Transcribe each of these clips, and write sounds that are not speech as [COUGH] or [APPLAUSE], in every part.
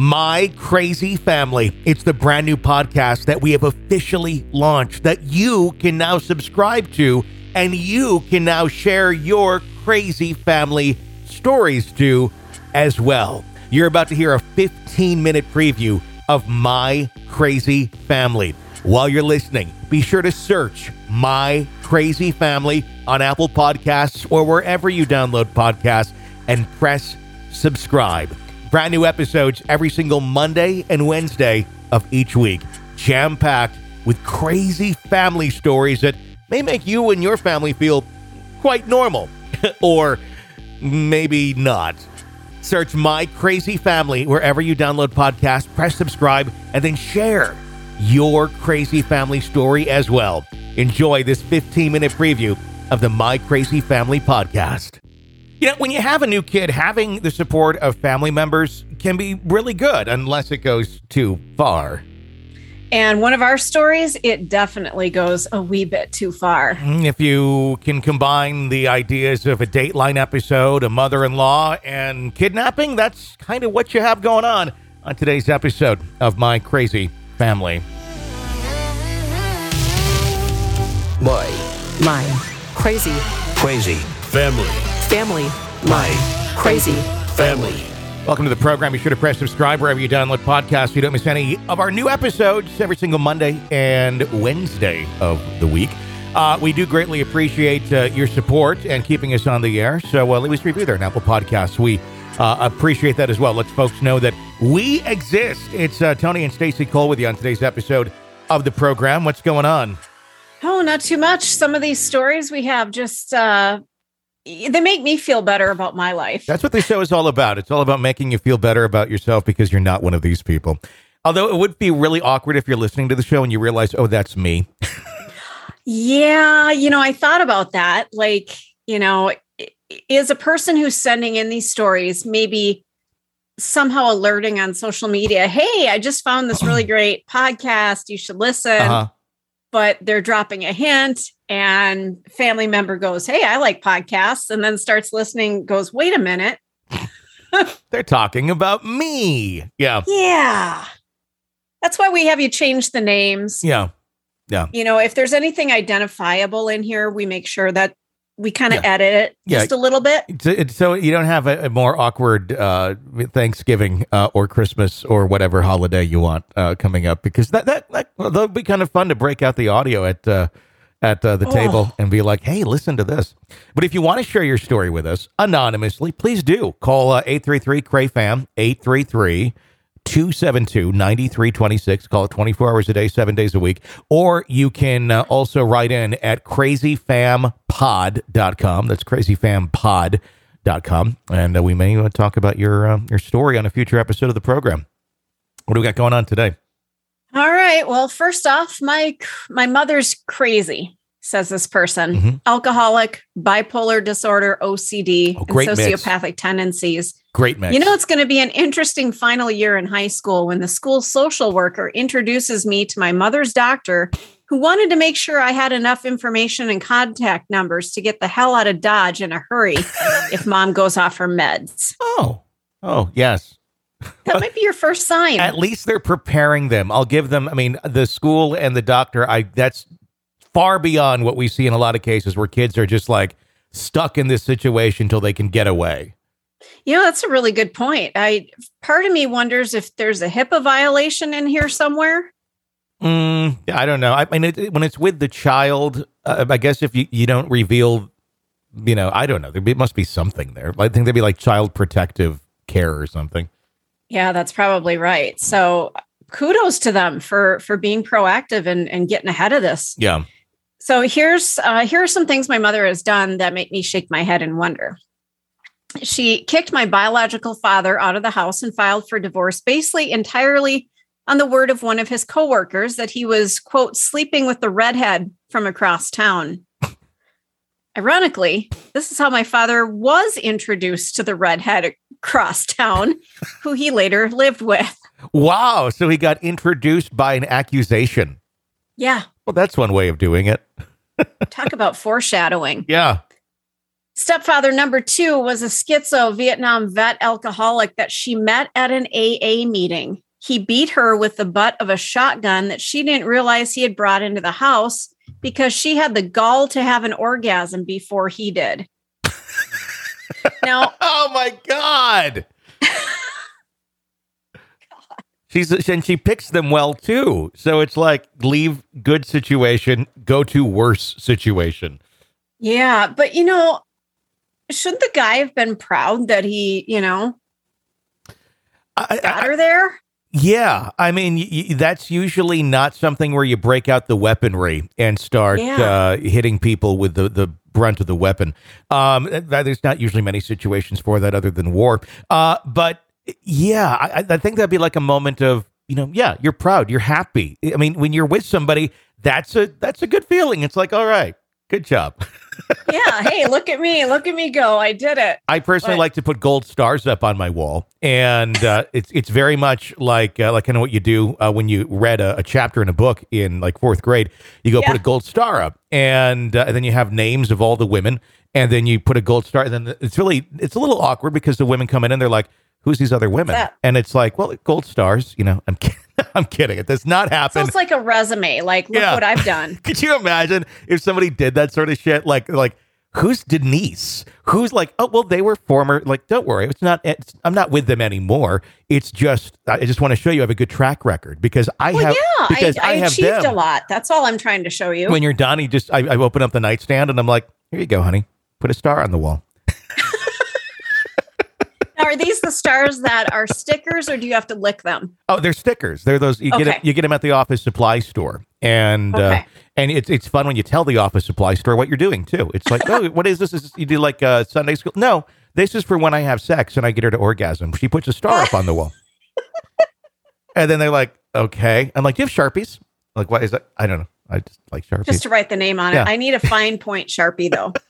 My Crazy Family. It's the brand new podcast that we have officially launched that you can now subscribe to and you can now share your crazy family stories to as well. You're about to hear a 15 minute preview of My Crazy Family. While you're listening, be sure to search My Crazy Family on Apple Podcasts or wherever you download podcasts and press subscribe. Brand new episodes every single Monday and Wednesday of each week, jam packed with crazy family stories that may make you and your family feel quite normal, [LAUGHS] or maybe not. Search My Crazy Family wherever you download podcasts, press subscribe, and then share your crazy family story as well. Enjoy this 15 minute preview of the My Crazy Family podcast. You know, when you have a new kid, having the support of family members can be really good unless it goes too far. And one of our stories, it definitely goes a wee bit too far. Mm, If you can combine the ideas of a Dateline episode, a mother in law, and kidnapping, that's kind of what you have going on on today's episode of My Crazy Family. My My crazy crazy Family. Family. My Crazy. Family. Welcome to the program. Be sure to press subscribe wherever you download podcasts so you don't miss any of our new episodes every single Monday and Wednesday of the week. Uh, we do greatly appreciate uh, your support and keeping us on the air. So uh, leave us a review there on Apple Podcasts. We uh, appreciate that as well. Let folks know that we exist. It's uh, Tony and Stacey Cole with you on today's episode of the program. What's going on? Oh, not too much. Some of these stories we have just uh they make me feel better about my life. That's what the show is all about. It's all about making you feel better about yourself because you're not one of these people. Although it would be really awkward if you're listening to the show and you realize, oh, that's me. Yeah, you know, I thought about that. Like, you know, is a person who's sending in these stories maybe somehow alerting on social media, hey, I just found this really [CLEARS THROAT] great podcast. You should listen. Uh-huh. But they're dropping a hint, and family member goes, Hey, I like podcasts, and then starts listening, goes, Wait a minute. [LAUGHS] They're talking about me. Yeah. Yeah. That's why we have you change the names. Yeah. Yeah. You know, if there's anything identifiable in here, we make sure that we kind of Yeah. edit it Yeah. just a little bit. So, so you don't have a, a more awkward uh, Thanksgiving uh, or Christmas or whatever holiday you want uh, coming up because that that, that well, that'll be kind of fun to break out the audio at uh, at uh, the Oh. table and be like, hey, listen to this. But if you want to share your story with us anonymously, please do call uh, eight three three Crayfam eight three three. 272 9326. Call it 24 hours a day, seven days a week. Or you can uh, also write in at crazyfampod.com. That's crazyfampod.com. And uh, we may uh, talk about your, uh, your story on a future episode of the program. What do we got going on today? All right. Well, first off, my my mother's crazy, says this person. Mhm. Alcoholic, bipolar disorder, OCD, Oh, and great mix. sociopathic tendencies. Great mix. You know, it's going to be an interesting final year in high school when the school social worker introduces me to my mother's doctor, who wanted to make sure I had enough information and contact numbers to get the hell out of Dodge in a hurry [LAUGHS] if mom goes off her meds. oh, oh, yes. That might be your first sign. At least they're preparing them. I'll give them. I mean, the school and the doctor. I that's far beyond what we see in a lot of cases where kids are just like stuck in this situation until they can get away. You know, that's a really good point. I part of me wonders if there's a HIPAA violation in here somewhere. Mm, I don't know. I mean, it, when it's with the child, uh, I guess if you, you don't reveal, you know, I don't know. There must be something there. I think there'd be like child protective care or something. Yeah, that's probably right. So kudos to them for for being proactive and, and getting ahead of this. Yeah. So here's uh, here are some things my mother has done that make me shake my head and wonder. She kicked my biological father out of the house and filed for divorce, basically entirely on the word of one of his coworkers that he was quote sleeping with the redhead from across town. Ironically, this is how my father was introduced to the redhead across town, who he later lived with. Wow. So he got introduced by an accusation. Yeah, Well, that's one way of doing it. [LAUGHS] talk about foreshadowing. Yeah. Stepfather number two was a schizo Vietnam vet alcoholic that she met at an AA meeting. He beat her with the butt of a shotgun that she didn't realize he had brought into the house because she had the gall to have an orgasm before he did. [LAUGHS] now, Oh my god. She's and she picks them well too. So it's like leave good situation, go to worse situation. yeah, but you know, shouldn't the guy have been proud that he, you know, I, got I- her there? yeah, I mean y- that's usually not something where you break out the weaponry and start Yeah. uh, hitting people with the the brunt of the weapon. Um, th- there's not usually many situations for that other than war. Uh, but yeah, I, I- think that'd be like a moment of you know, yeah, you're proud, you're happy. I mean, when you're with somebody, that's a that's a good feeling. It's like, all right, good job. [LAUGHS] yeah. Hey, look at me. Look at me go. I did it. I personally But- like to put gold stars up on my wall, and uh, [LAUGHS] it's it's very much like uh, like kind of what you do uh, when you read a, a chapter in a book in like fourth grade. You go Yeah. put a gold star up, and, uh, and then you have names of all the women, and then you put a gold star. And then it's really it's a little awkward because the women come in and they're like, "Who's these other women?" that? And it's like, "Well, gold stars." You know, I'm kidding. [LAUGHS] I'm kidding. It does not happen. it's like a resume. Like, look Yeah. what I've done. [LAUGHS] Could you imagine if somebody did that sort of shit? Like, like who's Denise? Who's like, oh well, they were former. Like, don't worry, it's not. It's, I'm not with them anymore. It's just, I just want to show you I have a good track record because I Well, have. yeah, because I, I, have achieved them. a lot. That's all I'm trying to show you. When you're done, you just, I, I open up the nightstand and I'm like, here you go, honey. Put a star on the wall. Are these the stars that are stickers, or do you have to lick them? Oh, they're stickers. They're those you get Okay. them, you get them at the office supply store, and uh, and it's it's fun when you tell the office supply store what you're doing too. It's like, oh, what is this? Is this- you do like uh, Sunday school? No, this is for when I have sex and I get her to orgasm. She puts a star up on the wall, [LAUGHS] and then they're like, okay. I'm like, do you have sharpies? Like, what is that? I don't know. I just like sharpies. Just to write the name on Yeah. it. I need a fine point sharpie though. [LAUGHS]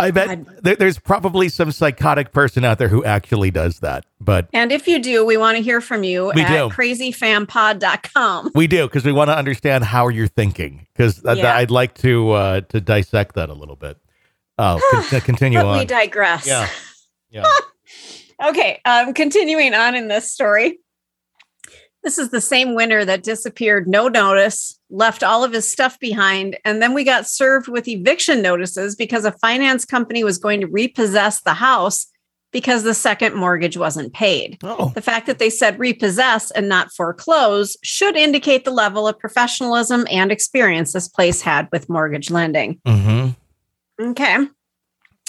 I bet there's probably some psychotic person out there who actually does that, but And if you do, we want to hear from you We at do. crazyfampod.com. We do because we want to understand how you're thinking because Yeah. I'd like to uh, to dissect that a little bit. Oh, [SIGHS] con- continue But we digress. Yeah, [LAUGHS] yeah. Okay, um, continuing on in this story. This is the same winner that disappeared, no notice, left all of his stuff behind, and then we got served with eviction notices because a finance company was going to repossess the house because the second mortgage wasn't paid. Oh, The fact that they said repossess and not foreclose should indicate the level of professionalism and experience this place had with mortgage lending. hmm Okay.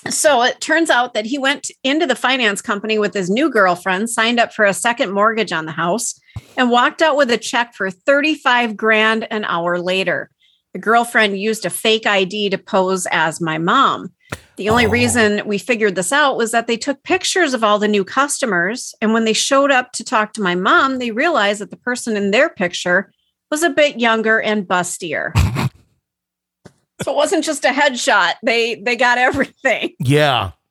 So it turns out that he went into the finance company with his new girlfriend, signed up for a second mortgage on the house, and walked out with a check for 35 grand an hour later. The girlfriend used a fake ID to pose as my mom. The only Oh. reason we figured this out was that they took pictures of all the new customers. And when they showed up to talk to my mom, they realized that the person in their picture was a bit younger and bustier. So it wasn't just a headshot. They they got everything. yeah. [LAUGHS]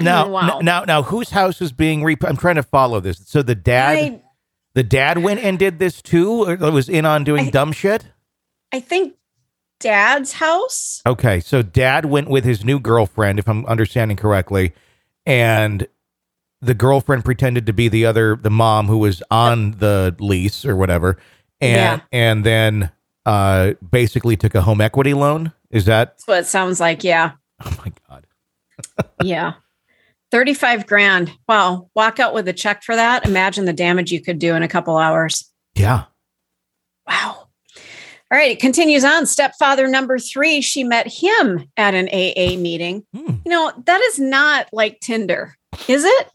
Now, Wow. n- now, now, whose house is being rep? I'm trying to follow this. So the dad, I, the dad went and did this too, or was in on doing I- dumb shit. I think dad's house. Okay, so dad went with his new girlfriend, if I'm understanding correctly, and the girlfriend pretended to be the other, the mom who was on the lease or whatever, and and then uh, basically took a home equity loan. Is that? That's what it sounds like. Yeah. Oh my god! [LAUGHS] Yeah. 35 grand. Wow. Walk out with a check for that. Imagine the damage you could do in a couple hours. Yeah. Wow. All right. It continues on. Stepfather number three, she met him at an AA meeting. Hmm. You know, that is not like Tinder, is it?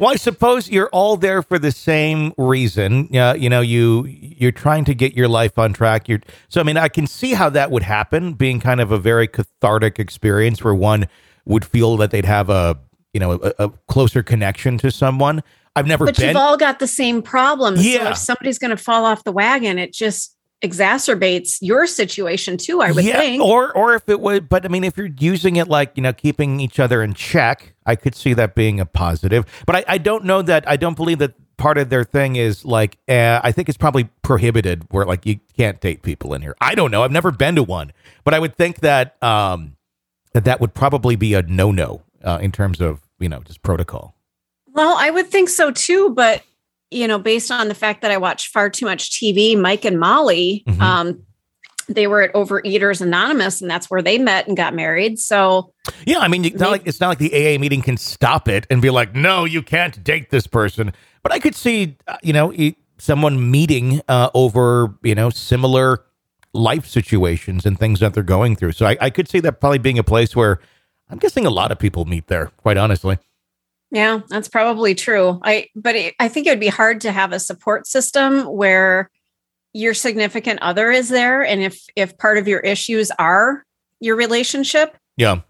Well, I suppose you're all there for the same reason. Yeah, you know, you you're trying to get your life on track. You're so. I mean, I can see how that would happen, being kind of a very cathartic experience where one would feel that they'd have a you know a, a closer connection to someone. I've never But been. you've all got the same problems. Yeah. So if somebody's going to fall off the wagon, it just exacerbates your situation too, I would yeah, think. or or if it would, but I mean, if you're using it like you know, keeping each other in check, I could see that being a positive. But I, I don't know that I don't believe that part of their thing is like uh, I think it's probably prohibited where like you can't date people in here. I don't know. I've never been to one, but I would think that um that that would probably be a no no uh, in terms of you know just protocol. Well, I would think so too, but you know, based on the fact that I watch far too much TV, Mike and Molly, Mhm. um, they were at Overeaters Anonymous, and that's where they met and got married. So Yeah, I mean, it's not like it's not like the AA meeting can stop it and be like, no, you can't date this person. But I could see, uh, you know, someone meeting uh, over, you know, similar life situations and things that they're going through. So I, I could see that probably being a place where I'm guessing a lot of people meet there. Quite honestly, Yeah, that's probably true. I but it, I think it would be hard to have a support system where your significant other is there and if if part of your issues are your relationship, yeah.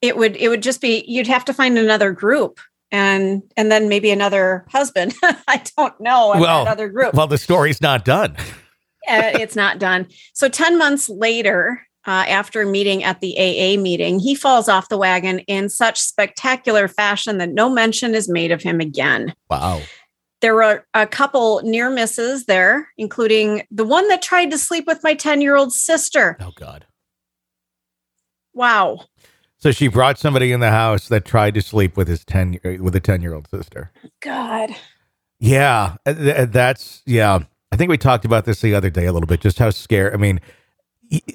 it would it would just be you'd have to find another group and and then maybe another husband. [LAUGHS] I don't know, Well, another group. Well, the story's not done. uh, it's not done. So 10 months later, uh, after meeting at the AA meeting, he falls off the wagon in such spectacular fashion that no mention is made of him again. Wow. There were a couple near misses there, including the one that tried to sleep with my 10 year old sister. Oh God. Wow. So she brought somebody in the house that tried to sleep with his ten with a ten year old sister. God. Yeah, uh, that's yeah. I think we talked about this the other day a little bit. Just how scared. I mean,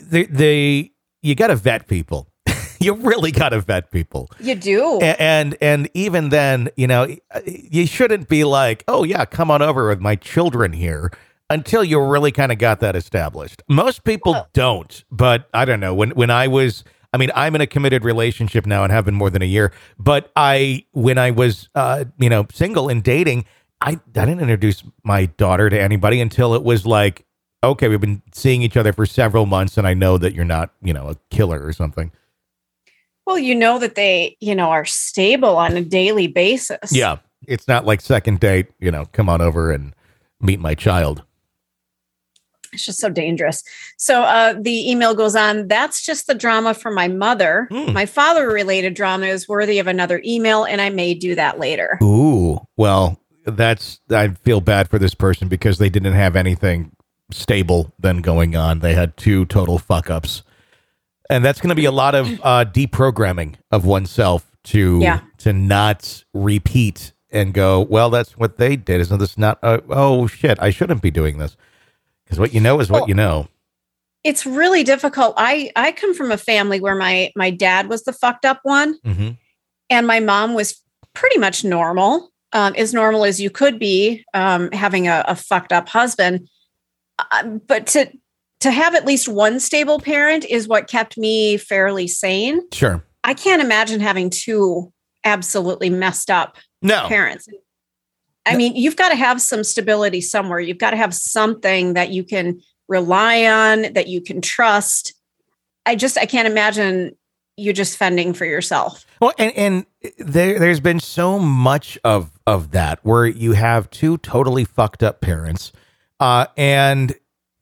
they, they you got to vet people. [LAUGHS] you really got to vet people. You do. A- And and even then, you know, you shouldn't be like, oh yeah, come on over with my children here until you really kind of got that established. Most people don't, but I don't know. When when I was, I mean, I'm in a committed relationship now and have been more than a year. But I, when I was, uh, you know, single and dating, I I didn't introduce my daughter to anybody until it was like. Okay, we've been seeing each other for several months, and I know that you're not, you know, a killer or something. well, you know that they, you know, are stable on a daily basis. Yeah. It's not like second date, you know, come on over and meet my child. It's just so dangerous. So uh, the email goes on. That's just the drama for my mother. Hmm. My father related drama is worthy of another email, and I may do that later. Ooh. Well, that's, I feel bad for this person because they didn't have anything stable then going on. They had two total fuck ups. And that's going to be a lot of uh, deprogramming of oneself to Yeah. to not repeat and go, well, that's what they did. Isn't this not? Uh, oh shit, I shouldn't be doing this because what you know is what Well, you know. It's really difficult. I I come from a family where my my dad was the fucked up one, hmm and my mom was pretty much normal, um, as normal as you could be, um, having a, a fucked up husband. Uh, but to to have at least one stable parent is what kept me fairly sane. Sure. I can't imagine having two absolutely messed up No. parents. I mean, you've got to have some stability somewhere. You've got to have something that you can rely on, that you can trust. I just I can't imagine you just fending for yourself. Well, and, and there, there's been so much of of that where you have two totally fucked up parents, uh, and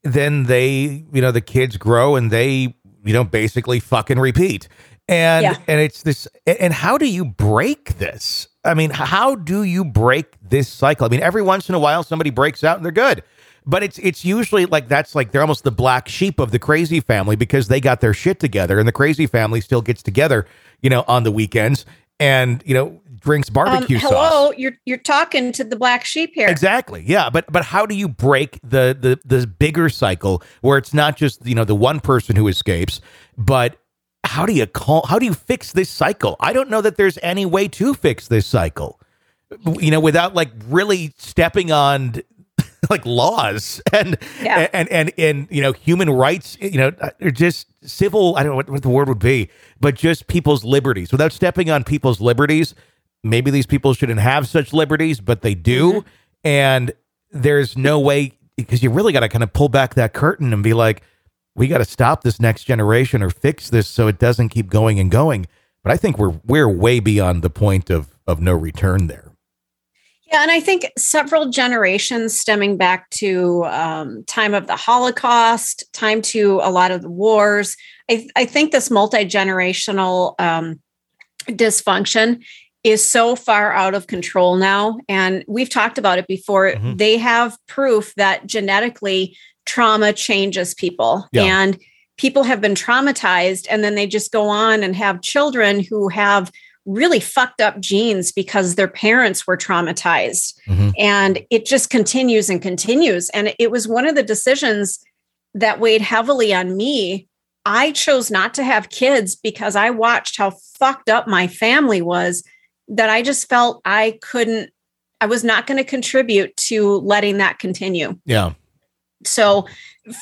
then they, you know, the kids grow and they, you know, basically fucking repeat, and Yeah. and it's this. And how do you break this? I mean, how do you break this cycle? I mean, every once in a while somebody breaks out and they're good. But it's it's usually like that's like they're almost the black sheep of the crazy family because they got their shit together and the crazy family still gets together, you know, on the weekends and you know drinks Um, barbecue hello, sauce. you're you're talking to the black sheep here. Exactly. Yeah, but but how do you break the the the bigger cycle where it's not just, you know, the one person who escapes, but how do you call how do you fix this cycle? I don't know that there's any way to fix this cycle. You know, without like really stepping on [LAUGHS] like laws and Yeah. and and and you know human rights you know or just civil i don't know what, what the word would be but just people's liberties without stepping on people's liberties maybe these people shouldn't have such liberties but they do Mm-hmm. and there's no way because you really got to kind of pull back that curtain and be like we got to stop this next generation or fix this so it doesn't keep going and going but i think we're we're way beyond the point of of no return there Yeah, and I think several generations stemming back to um, time of the Holocaust, time to a lot of the wars. I, I think this multi generational um, dysfunction is so far out of control now. And we've talked about it before. Mhm. They have proof that genetically trauma changes people. Yeah. And people have been traumatized and then they just go on and have children who have really fucked up genes because their parents were traumatized. Mhm. And it just continues and continues. And it was one of the decisions that weighed heavily on me. I chose not to have kids because I watched how fucked up my family was that I just felt I couldn't, I was not going to contribute to letting that continue. Yeah. So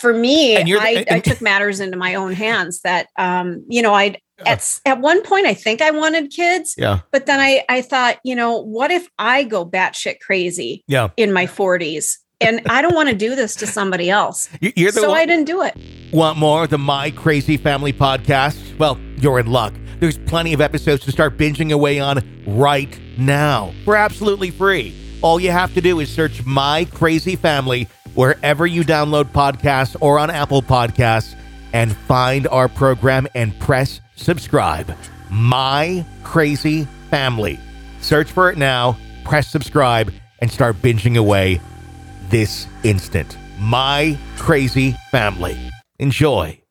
for me, And you're the- I, I took matters into my own hands that, um, you know, I, at, at one point, I think I wanted kids, Yeah. but then I, I thought, you know, what if I go batshit crazy Yeah. in my 40s? And I don't want to do this to somebody else. You- You're the So one- I didn't do it. Want more of the My Crazy Family podcast? Well, you're in luck. There's plenty of episodes to start binging away on right now for absolutely free. All you have to do is search My Crazy Family wherever you download podcasts or on Apple Podcasts and find our program and press subscribe. My Crazy Family. Search for it now, press subscribe, and start binging away this instant. My Crazy Family. Enjoy.